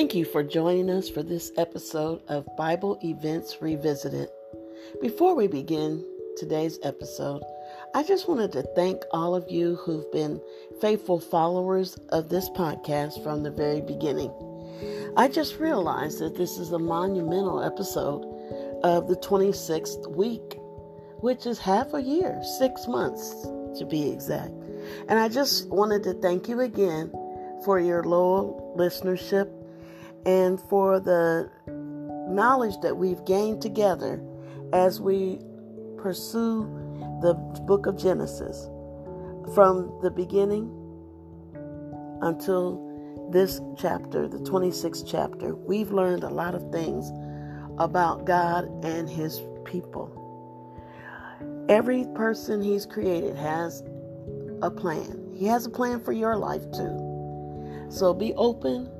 Thank you for joining us for this episode of Bible Events Revisited. Before we begin today's episode, I just wanted to thank all of you who've been faithful followers of this podcast from the very beginning. I just realized that this is a monumental episode of the 26th week, which is half a year, six months to be exact. And I just wanted to thank you again for your loyal listenership and for the knowledge that we've gained together as we pursue the book of Genesis from the beginning until this chapter, the 26th chapter. We've learned a lot of things about God and His people. Every person He's created has a plan. He has a plan for your life too. So be open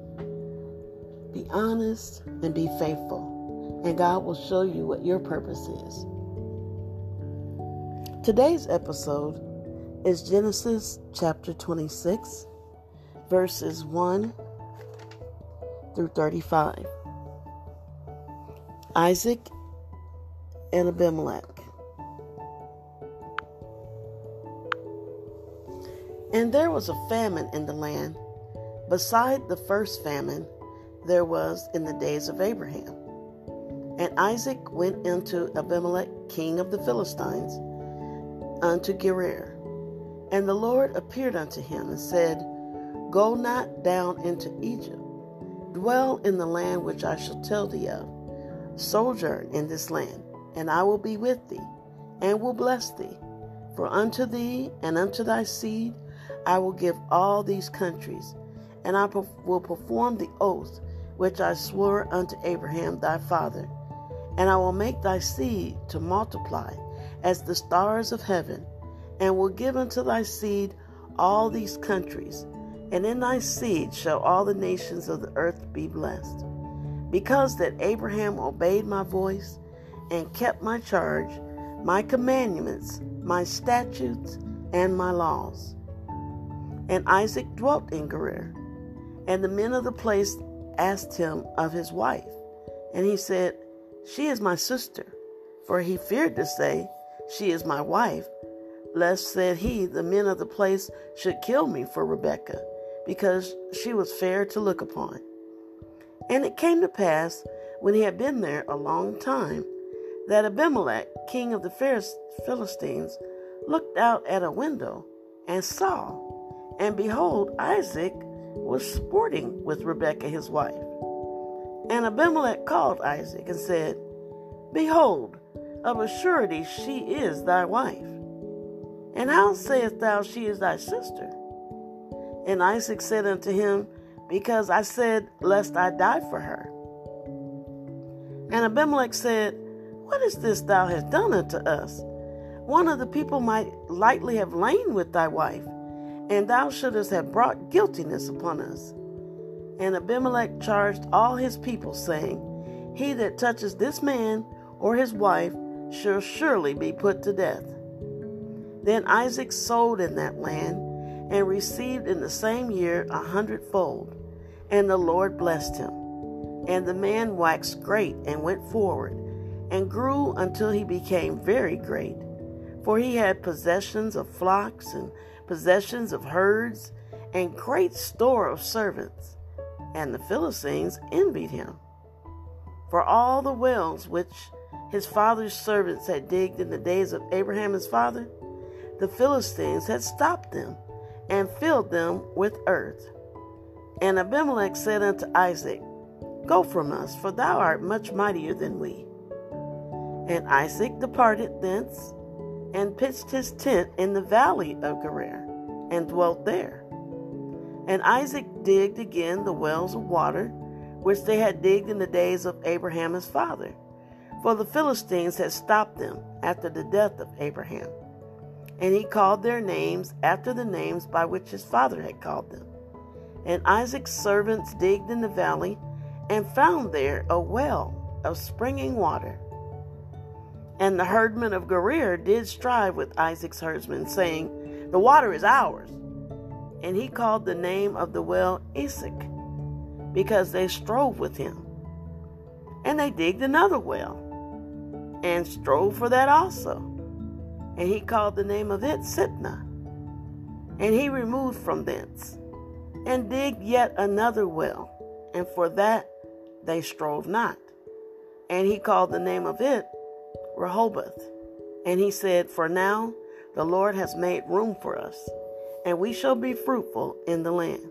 be honest and be faithful, and God will show you what your purpose is. Today's episode is Genesis chapter 26, verses 1 through 35. Isaac and Abimelech. And there was a famine in the land, beside the first famine there was in the days of Abraham. And Isaac went into Abimelech, king of the Philistines, unto Gerar. And the Lord appeared unto him and said, Go not down into Egypt. Dwell in the land which I shall tell thee of. Sojourn in this land, and I will be with thee, and will bless thee. For unto thee and unto thy seed I will give all these countries, and I will perform the oath which I swore unto Abraham thy father. And I will make thy seed to multiply as the stars of heaven, and will give unto thy seed all these countries, and in thy seed shall all the nations of the earth be blessed. Because that Abraham obeyed my voice and kept my charge, my commandments, my statutes, and my laws. And Isaac dwelt in Gerar, and the men of the place asked him of his wife. And he said, She is my sister. For he feared to say, She is my wife, lest, said he, the men of the place should kill me for Rebekah, because she was fair to look upon. And it came to pass, when he had been there a long time, that Abimelech, king of the Philistines, looked out at a window and saw, and behold, Isaac was sporting with Rebekah his wife. And Abimelech called Isaac and said, Behold, of a surety she is thy wife. And how sayest thou she is thy sister? And Isaac said unto him, Because I said, Lest I die for her. And Abimelech said, What is this thou hast done unto us? One of the people might lightly have lain with thy wife and thou shouldest have brought guiltiness upon us. And Abimelech charged all his people, saying, He that touches this man or his wife shall surely be put to death. Then Isaac sold in that land and received in the same year a hundredfold, and the Lord blessed him. And the man waxed great and went forward, and grew until he became very great, for he had possessions of flocks and possessions of herds, and great store of servants. And the Philistines envied him. For all the wells which his father's servants had digged in the days of Abraham his father, the Philistines had stopped them and filled them with earth. And Abimelech said unto Isaac, Go from us, for thou art much mightier than we. And Isaac departed thence and pitched his tent in the valley of Gerar, and dwelt there. And Isaac digged again the wells of water, which they had digged in the days of Abraham his father, for the Philistines had stopped them after the death of Abraham. And he called their names after the names by which his father had called them. And Isaac's servants digged in the valley and found there a well of springing water and the herdmen of Gerar did strive with Isaac's herdsmen, saying, The water is ours. And he called the name of the well Esek. because they strove with him. And they digged another well and strove for that also. And he called the name of it Sitnah. And he removed from thence and digged yet another well, and for that they strove not. And he called the name of it Rehoboth. And he said, For now the Lord has made room for us, and we shall be fruitful in the land.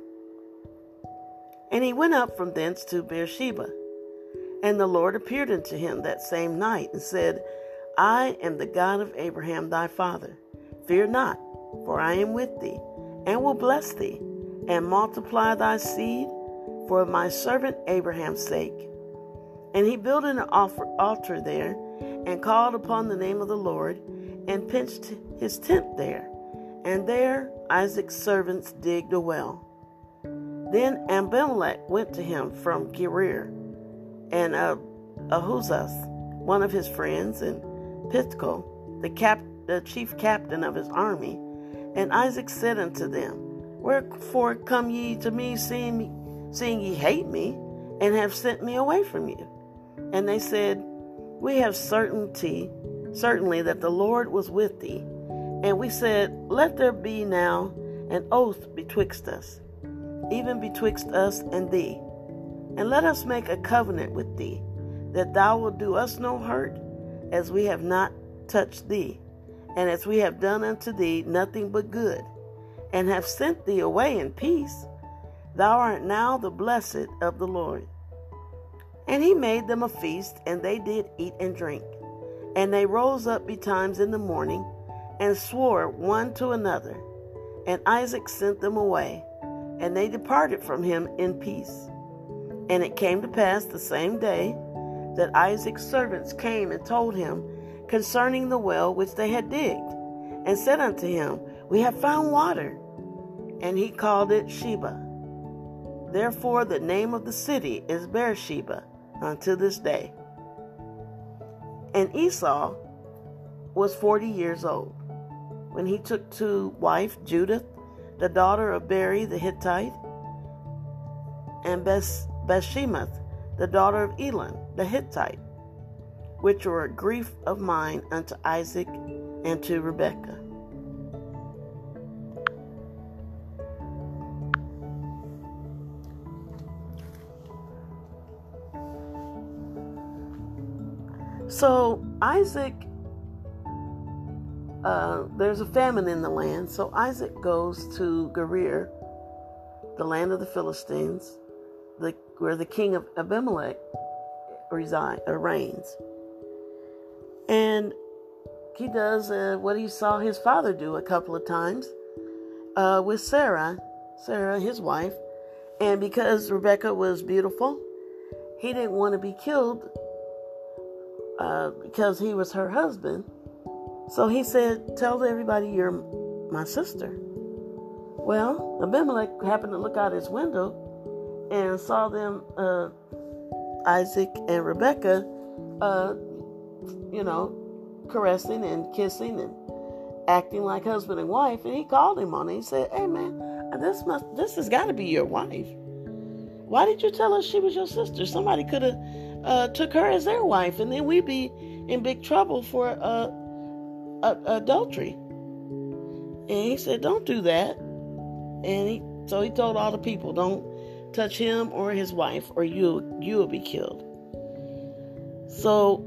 And he went up from thence to Beersheba. And the Lord appeared unto him that same night and said, I am the God of Abraham thy father. Fear not, for I am with thee, and will bless thee, and multiply thy seed for my servant Abraham's sake. And he built an altar there, and called upon the name of the Lord, and pitched his tent there. And there Isaac's servants digged a well. Then Abimelech went to him from Gerar, and Ahuzzath, one of his friends, and Phicol, the, cap- the chief captain of his army. And Isaac said unto them, Wherefore come ye to me, seeing, me, seeing ye hate me, and have sent me away from you? And they said, We have certainty, certainly that the Lord was with thee. And we said, Let there be now an oath betwixt us even betwixt us and thee. And let us make a covenant with thee, that thou wilt do us no hurt, as we have not touched thee, and as we have done unto thee nothing but good, and have sent thee away in peace. Thou art now the blessed of the Lord. And he made them a feast, and they did eat and drink. And they rose up betimes in the morning, and swore one to another. And Isaac sent them away and they departed from him in peace. And it came to pass the same day that Isaac's servants came and told him concerning the well which they had digged, and said unto him, We have found water. And he called it Sheba. Therefore, the name of the city is Beersheba unto this day. And Esau was forty years old when he took to wife Judith the daughter of Beeri the Hittite, and Beth-Bashemath, the daughter of Elon the Hittite, which were a grief of mine unto Isaac and to Rebekah. So Isaac uh, there's a famine in the land, so Isaac goes to Gerar, the land of the Philistines, the, where the king of Abimelech reside, uh, reigns. And he does uh, what he saw his father do a couple of times uh, with Sarah, Sarah, his wife. And because Rebekah was beautiful, he didn't want to be killed uh, because he was her husband. So he said, Tell everybody you're my sister. Well, Abimelech happened to look out his window and saw them, uh, Isaac and Rebekah, uh, you know, caressing and kissing and acting like husband and wife. And he called him on it. He said, Hey, man, this must, this has got to be your wife. Why did you tell us she was your sister? Somebody could have uh, took her as their wife, and then we'd be in big trouble for uh, adultery. And he said, Don't do that. And he so he told all the people, Don't touch him or his wife, or you you will be killed. So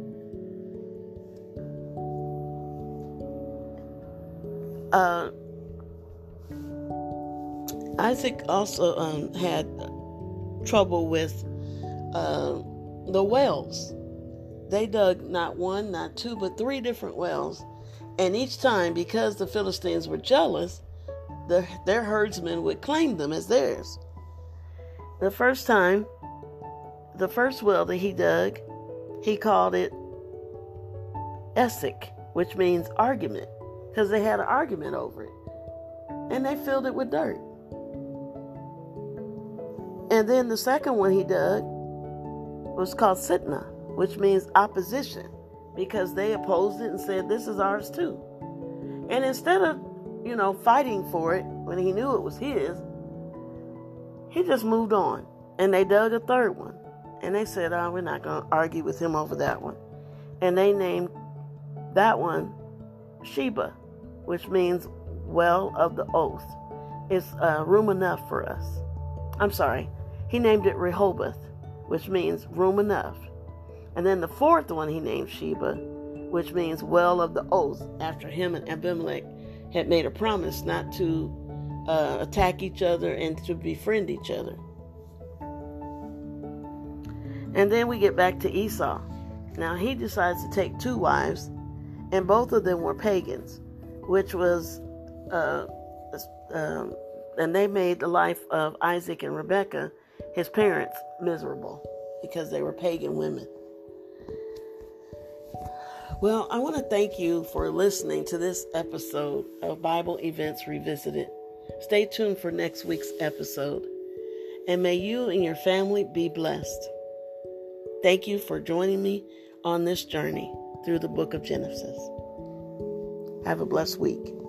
uh, Isaac also um, had trouble with uh, the wells. They dug not one, not two, but three different wells and each time, because the Philistines were jealous, the, their herdsmen would claim them as theirs. The first time, the first well that he dug, he called it Esek, which means argument, because they had an argument over it. And they filled it with dirt. And then the second one he dug was called Sitnah, which means opposition because they opposed it and said, This is ours too. And instead of, you know, fighting for it when he knew it was his, he just moved on. And they dug a third one. And they said, Oh, we're not going to argue with him over that one. And they named that one Sheba, which means well of the oath. It's uh, room enough for us. I'm sorry. He named it Rehoboth, which means room enough. And then the fourth one he named Sheba, which means well of the oath, after him and Abimelech had made a promise not to uh, attack each other and to befriend each other. And then we get back to Esau. Now he decides to take two wives, and both of them were pagans, which was, uh, um, and they made the life of Isaac and Rebekah, his parents, miserable because they were pagan women. Well, I want to thank you for listening to this episode of Bible Events Revisited. Stay tuned for next week's episode. And may you and your family be blessed. Thank you for joining me on this journey through the book of Genesis. Have a blessed week.